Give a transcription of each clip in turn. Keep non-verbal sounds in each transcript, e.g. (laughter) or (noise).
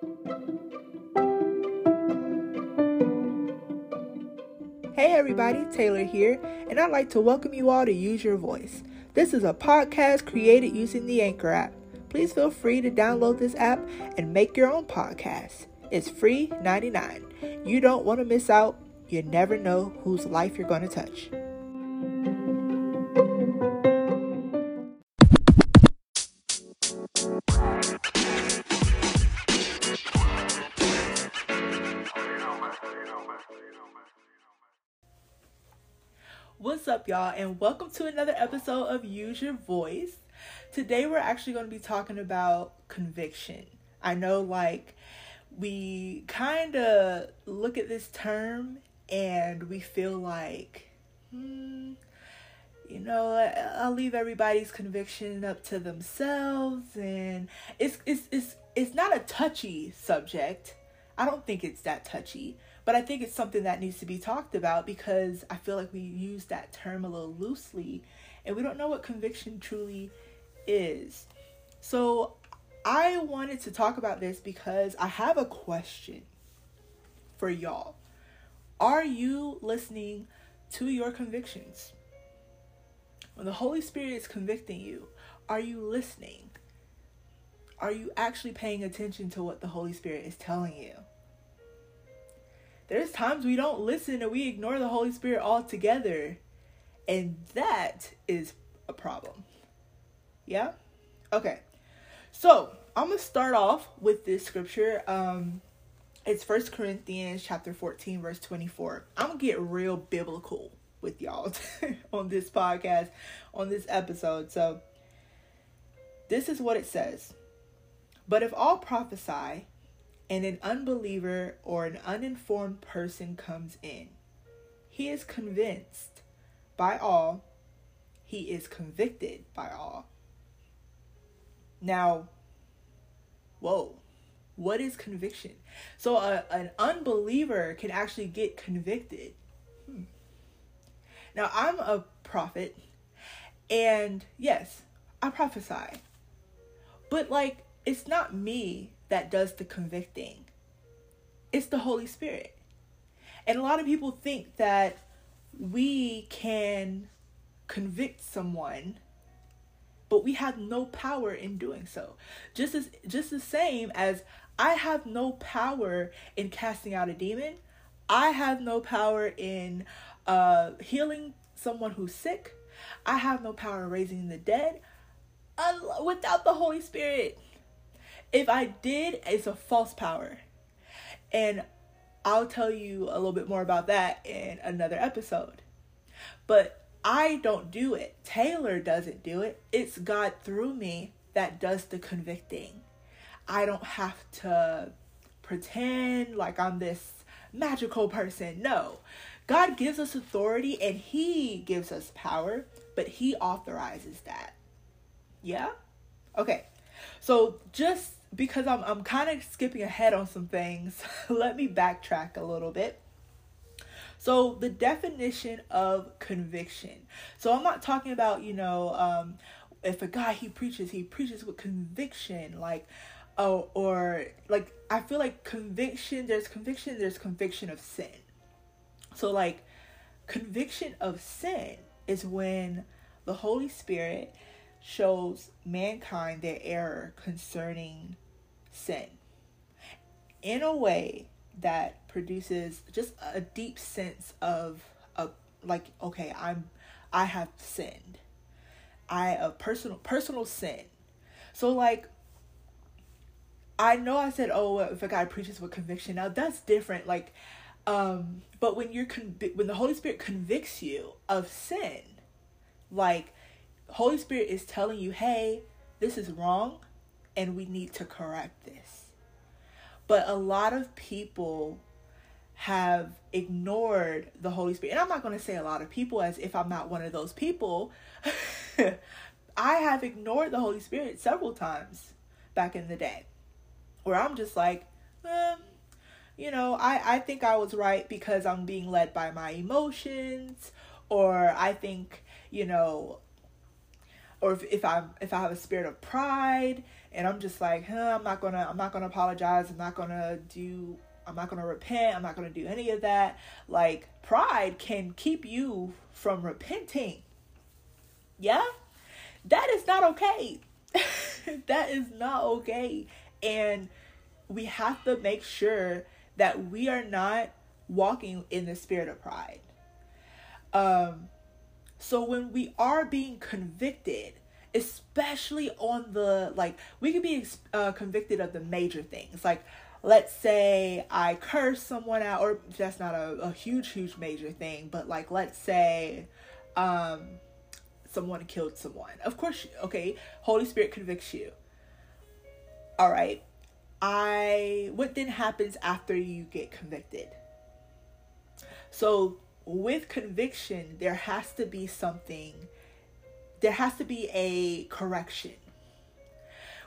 Hey everybody, Taylor here, and I'd like to welcome you all to Use Your Voice. This is a podcast created using the Anchor app. Please feel free to download this app and make your own podcast. It's free 99. You don't want to miss out. You never know whose life you're going to touch. Y'all, and welcome to another episode of Use Your Voice. Today, we're actually going to be talking about conviction. I know, like, we kind of look at this term and we feel like, hmm, you know, I'll leave everybody's conviction up to themselves, and it's it's it's it's not a touchy subject. I don't think it's that touchy but I think it's something that needs to be talked about because I feel like we use that term a little loosely and we don't know what conviction truly is. So I wanted to talk about this because I have a question for y'all. Are you listening to your convictions? When the Holy Spirit is convicting you, are you listening? Are you actually paying attention to what the Holy Spirit is telling you? There's times we don't listen and we ignore the Holy Spirit altogether. And that is a problem. Yeah? Okay. So I'm gonna start off with this scripture. Um it's First Corinthians chapter 14, verse 24. I'm gonna get real biblical with y'all (laughs) on this podcast, on this episode. So this is what it says. But if all prophesy and an unbeliever or an uninformed person comes in. He is convinced by all, he is convicted by all. Now, whoa, what is conviction? So, a, an unbeliever can actually get convicted. Hmm. Now, I'm a prophet, and yes, I prophesy. But, like, it's not me that does the convicting. It's the Holy Spirit. And a lot of people think that we can convict someone but we have no power in doing so. Just as just the same as I have no power in casting out a demon, I have no power in uh healing someone who's sick. I have no power raising the dead without the Holy Spirit. If I did, it's a false power. And I'll tell you a little bit more about that in another episode. But I don't do it. Taylor doesn't do it. It's God through me that does the convicting. I don't have to pretend like I'm this magical person. No. God gives us authority and He gives us power, but He authorizes that. Yeah? Okay. So just because I'm I'm kind of skipping ahead on some things, (laughs) let me backtrack a little bit. So the definition of conviction. So I'm not talking about you know um, if a guy he preaches he preaches with conviction like oh or like I feel like conviction there's conviction there's conviction of sin. So like conviction of sin is when the Holy Spirit shows mankind their error concerning sin in a way that produces just a deep sense of a like okay i'm i have sinned. I a personal personal sin. So like i know i said oh if a guy preaches with conviction now that's different like um but when you're when the holy spirit convicts you of sin like Holy Spirit is telling you, hey, this is wrong and we need to correct this. But a lot of people have ignored the Holy Spirit. And I'm not going to say a lot of people as if I'm not one of those people. (laughs) I have ignored the Holy Spirit several times back in the day where I'm just like, um, you know, I, I think I was right because I'm being led by my emotions, or I think, you know, or if, if I'm if I have a spirit of pride and I'm just like, huh, I'm not gonna I'm not gonna apologize, I'm not gonna do I'm not gonna repent, I'm not gonna do any of that. Like pride can keep you from repenting. Yeah? That is not okay. (laughs) that is not okay. And we have to make sure that we are not walking in the spirit of pride. Um so when we are being convicted, especially on the like we could be uh, convicted of the major things. Like let's say i curse someone out or that's not a, a huge huge major thing but like let's say um someone killed someone. Of course okay holy spirit convicts you. All right. I what then happens after you get convicted? So with conviction there has to be something there has to be a correction.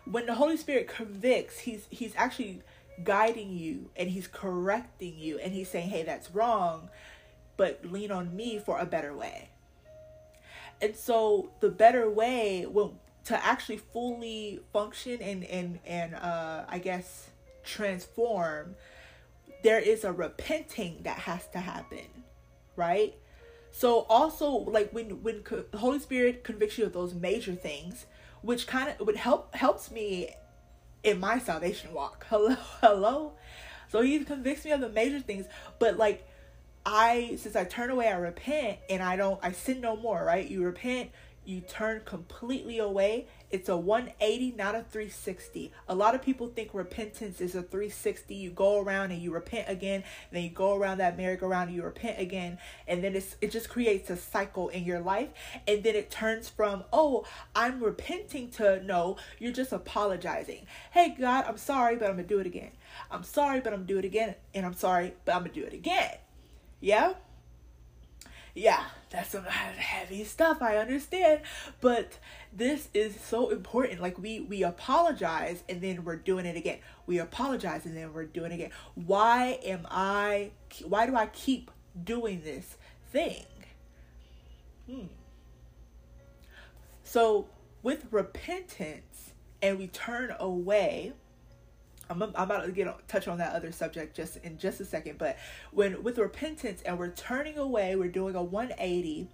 When the Holy Spirit convicts, he's he's actually guiding you and he's correcting you and he's saying, "Hey, that's wrong, but lean on me for a better way." And so the better way will to actually fully function and and and uh I guess transform there is a repenting that has to happen, right? So also like when when the Holy Spirit convicts you of those major things, which kind of would help helps me in my salvation walk. (laughs) Hello, hello. So he convicts me of the major things, but like I since I turn away, I repent and I don't I sin no more, right? You repent, you turn completely away. It's a 180, not a 360. A lot of people think repentance is a 360. You go around and you repent again, then you go around that merry-go-round and you repent again, and then it's it just creates a cycle in your life, and then it turns from oh I'm repenting to no you're just apologizing. Hey God, I'm sorry, but I'm gonna do it again. I'm sorry, but I'm gonna do it again, and I'm sorry, but I'm gonna do it again. Yeah yeah, that's some heavy stuff. I understand, but this is so important. Like we we apologize and then we're doing it again. We apologize and then we're doing it again. Why am I? Why do I keep doing this thing? Hmm. So with repentance and we turn away I'm, about to get touch on that other subject just in just a second but when with repentance and we're turning away we're doing a 180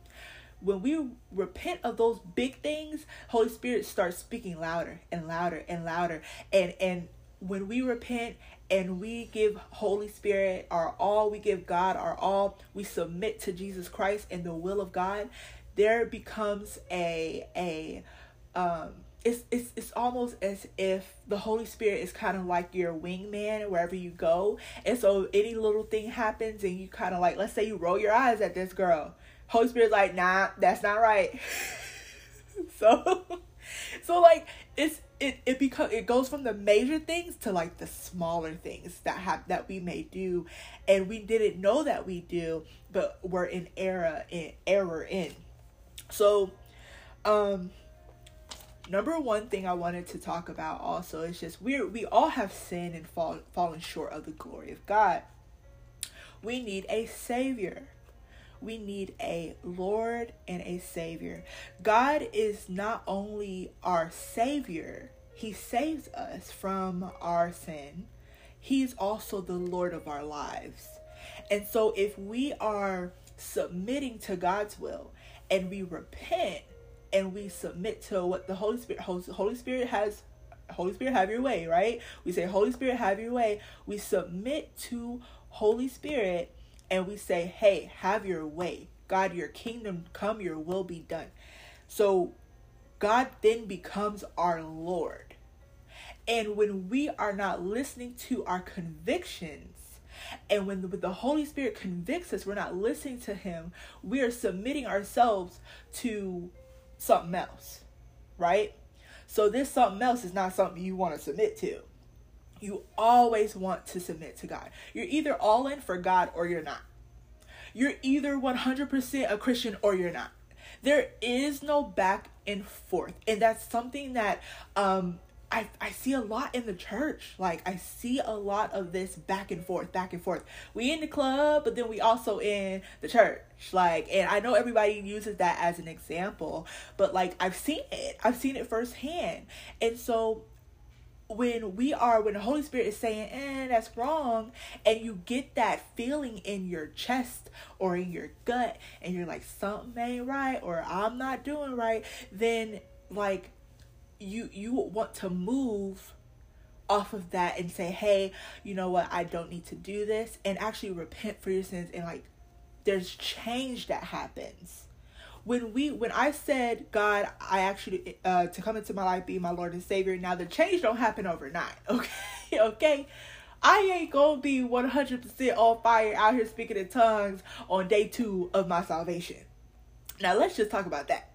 when we repent of those big things holy spirit starts speaking louder and louder and louder. And and when we repent and we give holy spirit our all we give god our all we submit to jesus christ and the will of god there becomes a a um it's it's it's almost as if the Holy Spirit is kind of like your wingman wherever you go. And so any little thing happens and you kind of like let's say you roll your eyes at this girl. Holy Spirit's like, "Nah, that's not right." (laughs) so (laughs) so like it's it it because it goes from the major things to like the smaller things that have that we may do and we didn't know that we do but we're in error in error in. So um number one thing I wanted to talk about also is just we we all have sinned and fall, fallen short of the glory of God. We need a savior. We need a Lord and a savior. God is not only our savior, he saves us from our sin. He's also the Lord of our lives. And so if we are submitting to God's will and we repent and we submit to what the Holy Spirit Holy Spirit has Holy Spirit have your way, right? We say Holy Spirit have your way. We submit to Holy Spirit and we say, "Hey, have your way. God, your kingdom come, your will be done." So God then becomes our Lord. And when we are not listening to our convictions, and when the, the Holy Spirit convicts us, we're not listening to Him, we are submitting ourselves to something else, right? So this something else is not something you want to submit to. You always want to submit to God. You're either all in for God or you're not. You're either 100% a Christian or you're not. There is no back and forth. And that's something that um I, I see a lot in the church. Like I see a lot of this back and forth, back and forth. We in the club, but then we also in the church. Like, and I know everybody uses that as an example, but like I've seen it. I've seen it firsthand. And so when we are when the Holy Spirit is saying, eh, that's wrong, and you get that feeling in your chest or in your gut, and you're like, something ain't right, or I'm not doing right, then like you you want to move off of that and say, hey, you know what, I don't need to do this, and actually repent for your sins, and like, there's change that happens. When we, when I said, God, I actually uh, to come into my life, be my Lord and Savior. Now the change don't happen overnight. (laughs) Okay, okay. I ain't gonna be 100% on fire out here speaking in tongues on day two of my salvation. Now let's just talk about that.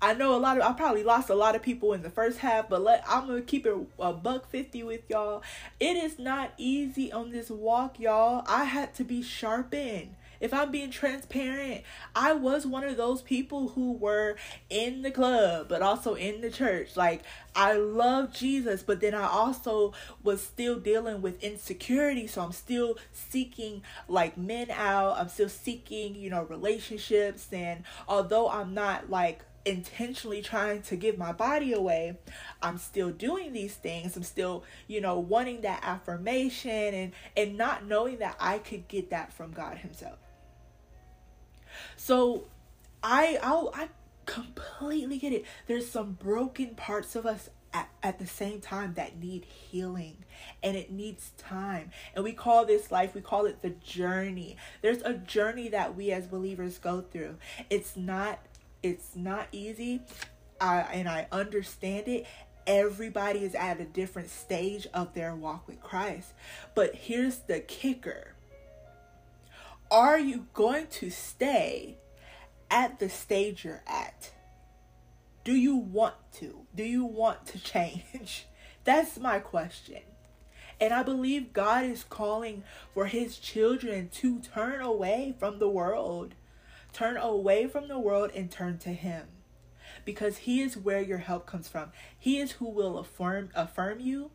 I know a lot of I probably lost a lot of people in the first half, but let I'm gonna keep it a buck fifty with y'all. It is not easy on this walk, y'all. I had to be sharpened. If I'm being transparent, I was one of those people who were in the club, but also in the church. Like, I love Jesus, but then I also was still dealing with insecurity. So I'm still seeking like men out. I'm still seeking, you know, relationships. And although I'm not like intentionally trying to give my body away, I'm still doing these things. I'm still, you know, wanting that affirmation and and not knowing that I could get that from God himself. So I I I completely get it. There's some broken parts of us at, at the same time that need healing and it needs time. And we call this life, we call it the journey. There's a journey that we as believers go through. It's not it's not easy. I and I understand it. Everybody is at a different stage of their walk with Christ. But here's the kicker. Are you going to stay at the stage you're at? Do you want to? Do you want to change? (laughs) That's my question. And I believe God is calling for his children to turn away from the world Turn away from the world and turn to him. Because he is where your help comes from. He is who will affirm affirm you.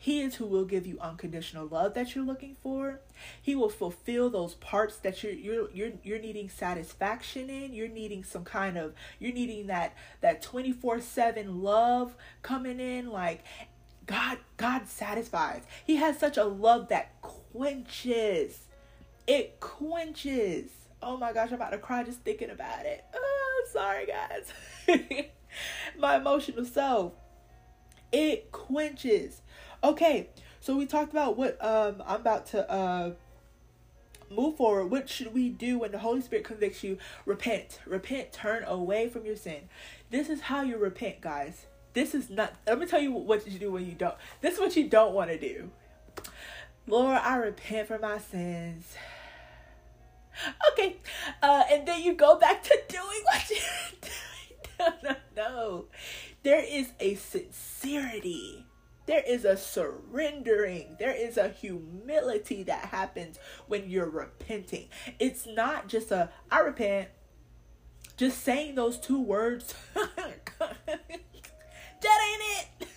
He is who will give you unconditional love that you're looking for. He will fulfill those parts that you're you're you're you're needing satisfaction in. You're needing some kind of you're needing that that 24/7 love coming in like God God satisfies. He has such a love that quenches. It quenches. Oh my gosh, I'm about to cry just thinking about it. Oh, sorry, guys. (laughs) my emotional self. It quenches. Okay, so we talked about what um I'm about to uh move forward. What should we do when the Holy Spirit convicts you? Repent. Repent. Turn away from your sin. This is how you repent, guys. This is not. Let me tell you what you do when you don't. This is what you don't want to do. Lord, I repent for my sins okay. Uh, and then you go back to doing what you're (laughs) doing. No, no, no. There is a sincerity. There is a surrendering. There is a humility that happens when you're repenting. It's not just a, I repent. Just saying those two words. (laughs) that ain't it.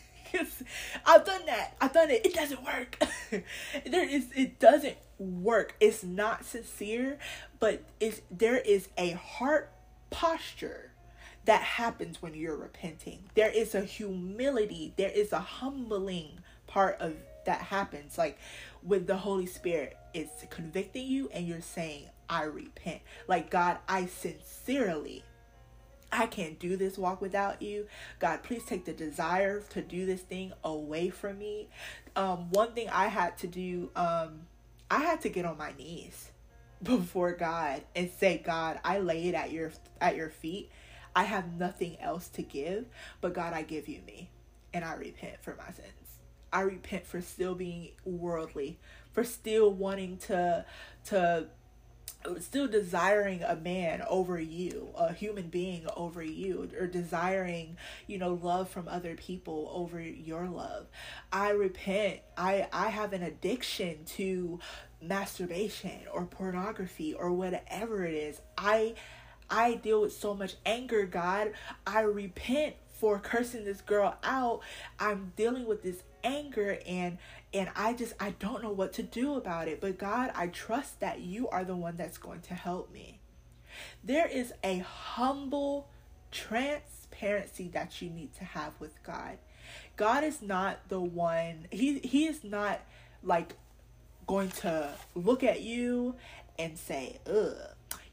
I've done that. I've done it. It doesn't work. (laughs) there is it doesn't work. It's not sincere, but it's there is a heart posture that happens when you're repenting. There is a humility, there is a humbling part of that happens like with the Holy Spirit. It's convicting you and you're saying, I repent. Like God, I sincerely I can't do this walk without you. God, please take the desire to do this thing away from me. Um, one thing I had to do, um, I had to get on my knees (laughs) before God and say, God, I lay it at your at your feet. I have nothing else to give, but God, I give you me, and I repent for my sins. I repent for still being worldly, for still wanting to to still desiring a man over you, a human being over you, or desiring, you know, love from other people over your love. I repent. I I have an addiction to masturbation or pornography or whatever it is. I I deal with so much anger, God. I repent for cursing this girl out. I'm dealing with this anger and and I just I don't know what to do about it. But God, I trust that you are the one that's going to help me. There is a humble transparency that you need to have with God. God is not the one he he is not like going to look at you and say, "Ugh,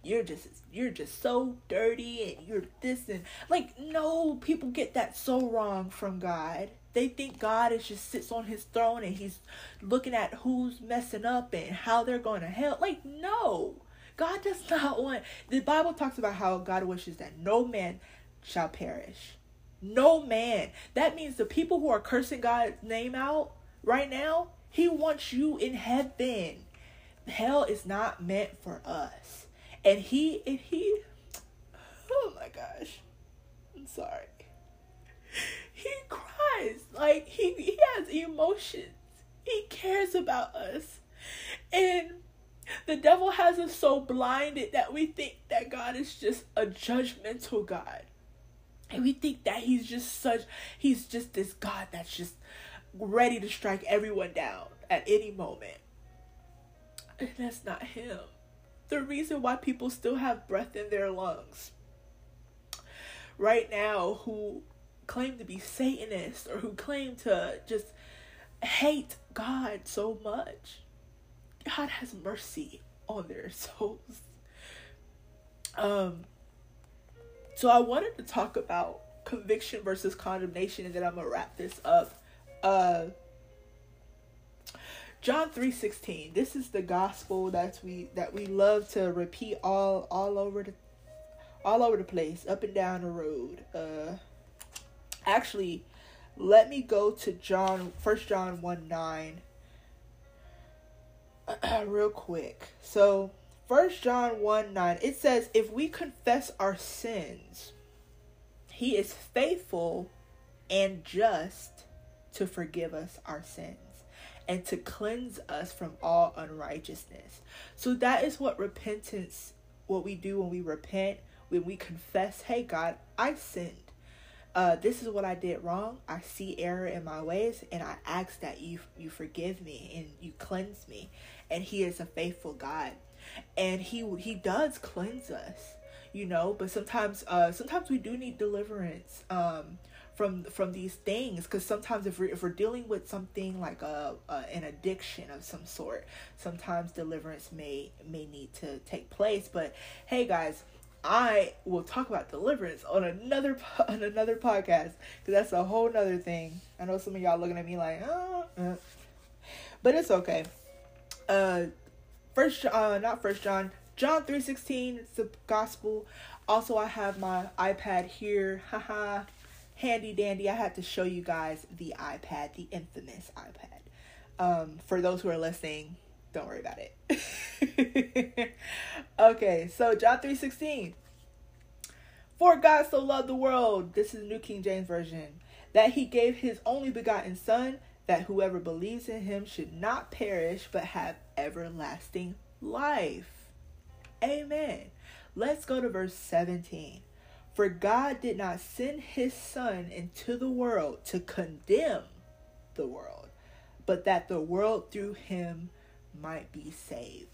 you're just you're just so dirty and you're this and like no, people get that so wrong from God. They think God is just sits on his throne and he's looking at who's messing up and how they're going to hell. Like no. God does (laughs) not want the Bible talks about how God wishes that no man shall perish. No man. That means the people who are cursing God's name out right now, he wants you in heaven. Hell is not meant for us. And he and he oh my gosh. I'm sorry. He cries. Like he he has emotions. He cares about us. And the devil has us so blinded that we think that God is just a judgmental God. And we think that he's just such he's just this God that's just ready to strike everyone down at any moment. And that's not him. The reason why people still have breath in their lungs right now who claim to be Satanists or who claim to just hate God so much, God has mercy on their (laughs) souls. Um, so I wanted to talk about conviction versus condemnation, and then I'm gonna wrap this up. Uh, John 3:16. This is the gospel that we that we love to repeat all all over the all over the place, up and down the road. Uh actually let me go to John First John 1 9 (clears throat) real quick. So First John 1 9, it says, If we confess our sins, he is faithful and just to forgive us our sins and to cleanse us from all unrighteousness. So that is what repentance, what we do when we repent, when we confess, hey God, I sinned. Uh, this is what I did wrong. I see error in my ways, and I ask that you you forgive me and you cleanse me. And He is a faithful God, and He He does cleanse us, you know. But sometimes, uh, sometimes we do need deliverance. Um, from from these things because sometimes if we're, if we're dealing with something like a, a, an addiction of some sort sometimes deliverance may may need to take place. But hey guys i will talk about deliverance on another (laughs) on another podcast because that's a whole nother thing. I know some of y'all looking at me like oh but it's okay. Uh first uh not first john john 316 it's the gospel. Also i have my ipad here. Haha handy dandy. I had to show you guys the iPad, the infamous iPad. Um, for those who are listening, don't worry about it. (laughs) okay, so John 3:16. For God so loved the world, this is New King James Version, that he gave his only begotten son that whoever believes in him should not perish but have everlasting life. Amen. Let's go to verse 17. For God did not send his Son into the world to condemn the world, but that the world through him might be saved.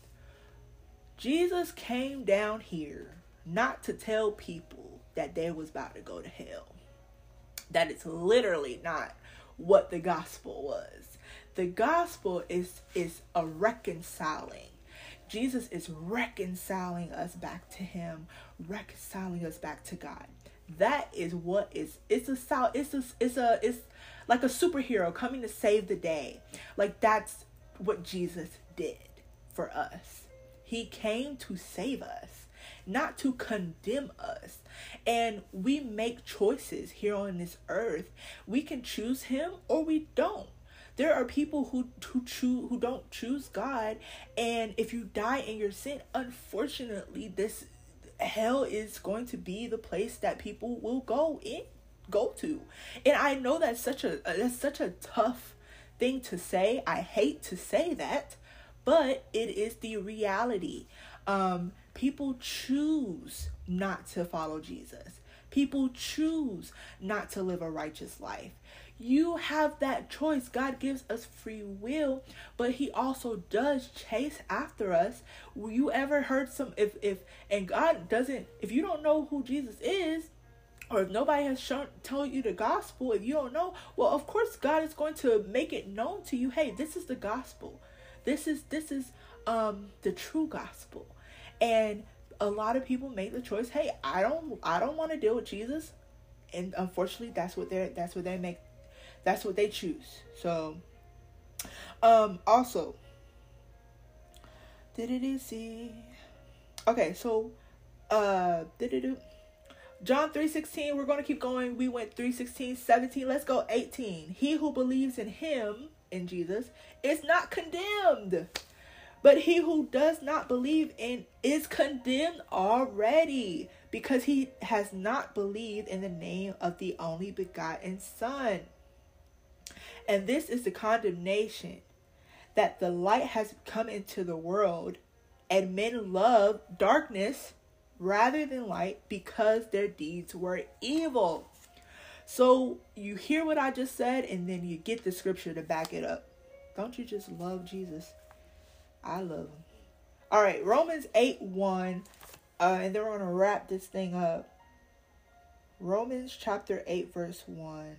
Jesus came down here not to tell people that they was about to go to hell. That is literally not what the gospel was. The gospel is is a reconciling Jesus is reconciling us back to him, reconciling us back to God. That is what is it's a it's a it's a it's like a superhero coming to save the day. Like that's what Jesus did for us. He came to save us, not to condemn us. And we make choices here on this earth. We can choose him or we don't there are people who who choose who don't choose God, and if you die in your sin, unfortunately, this hell is going to be the place that people will go in go to. And I know that's such a that's such a tough thing to say. I hate to say that, but it is the reality. Um people choose not to follow Jesus People choose not to live a righteous life. You have that choice. God gives us free will, but He also does chase after us. Will you ever heard some if if and God doesn't if you don't know who Jesus is, or if nobody has shown told you the gospel, if you don't know, well, of course God is going to make it known to you. Hey, this is the gospel. This is this is um the true gospel. And a lot of people make the choice, hey, I don't I don't want to deal with Jesus. And unfortunately, that's what they're that's what they make that's what they choose. So um also did it see okay so uh did it John 3:16, we're going to keep going. We went 3:16, 17, let's go 18. He who believes in him, in Jesus, is not condemned. But he who does not believe in is condemned already because he has not believed in the name of the only begotten Son. And this is the condemnation that the light has come into the world and men love darkness rather than light because their deeds were evil. So you hear what I just said, and then you get the scripture to back it up. Don't you just love Jesus? I love him. All right, Romans 8 1, uh, and they're going to wrap this thing up. Romans chapter 8, verse 1.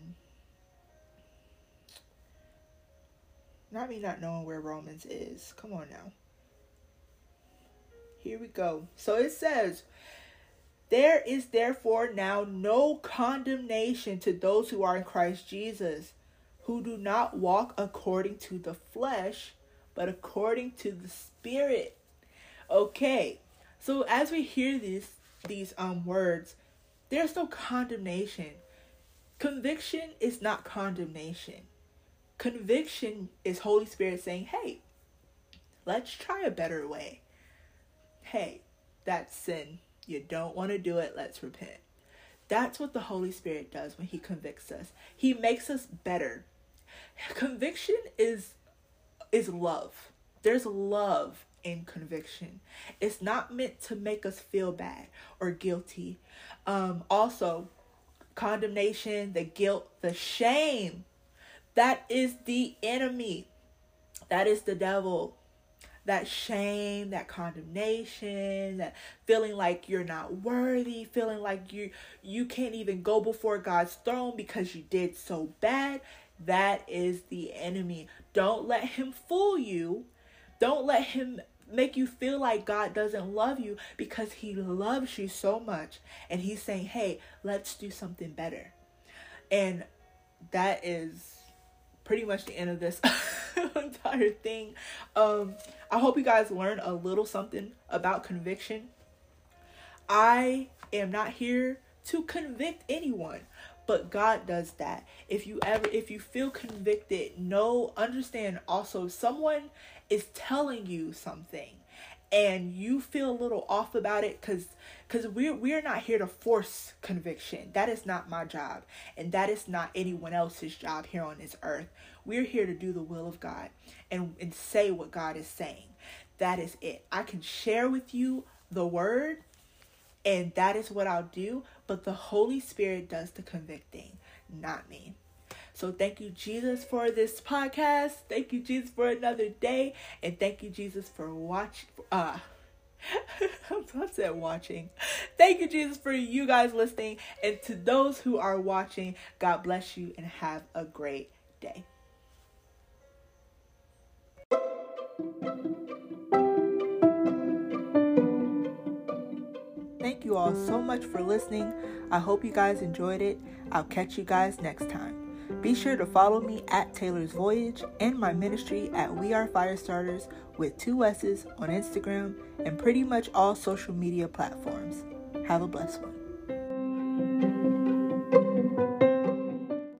Not me not knowing where Romans is. Come on now. Here we go. So it says, There is therefore now no condemnation to those who are in Christ Jesus, who do not walk according to the flesh, but according to the Spirit. Okay, so as we hear these these um words, there's no condemnation. Conviction is not condemnation. Conviction is Holy Spirit saying, "Hey, let's try a better way." hey, that's sin. You don't want to do it. Let's repent. That's what the Holy Spirit does when He convicts us. He makes us better. Conviction is is love. There's love in conviction. It's not meant to make us feel bad or guilty. Um, also, condemnation, the guilt, the shame. That is the enemy. That is the devil that shame, that condemnation, that feeling like you're not worthy, feeling like you you can't even go before God's throne because you did so bad, that is the enemy. Don't let him fool you. Don't let him make you feel like God doesn't love you because he loves you so much and he's saying, "Hey, let's do something better." And that is pretty much the end of this (laughs) entire thing. Um, I hope you guys learned a little something about conviction. I am not here to convict anyone, but God does that. If you ever if you feel convicted, know understand also someone is telling you something and you feel a little off about it cuz cuz we're we're not here to force conviction. That is not my job and that is not anyone else's job here on this earth. We're here to do the will of God and, and say what God is saying. That is it. I can share with you the word, and that is what I'll do, but the Holy Spirit does the convicting, not me. So thank you, Jesus, for this podcast. Thank you, Jesus, for another day. And thank you, Jesus, for watching. Uh, (laughs) I said watching. Thank you, Jesus, for you guys listening. And to those who are watching, God bless you and have a great day. Thank you all so much for listening. I hope you guys enjoyed it. I'll catch you guys next time. Be sure to follow me at Taylor's Voyage and my ministry at We Are Firestarters with two S's on Instagram and pretty much all social media platforms. Have a blessed one.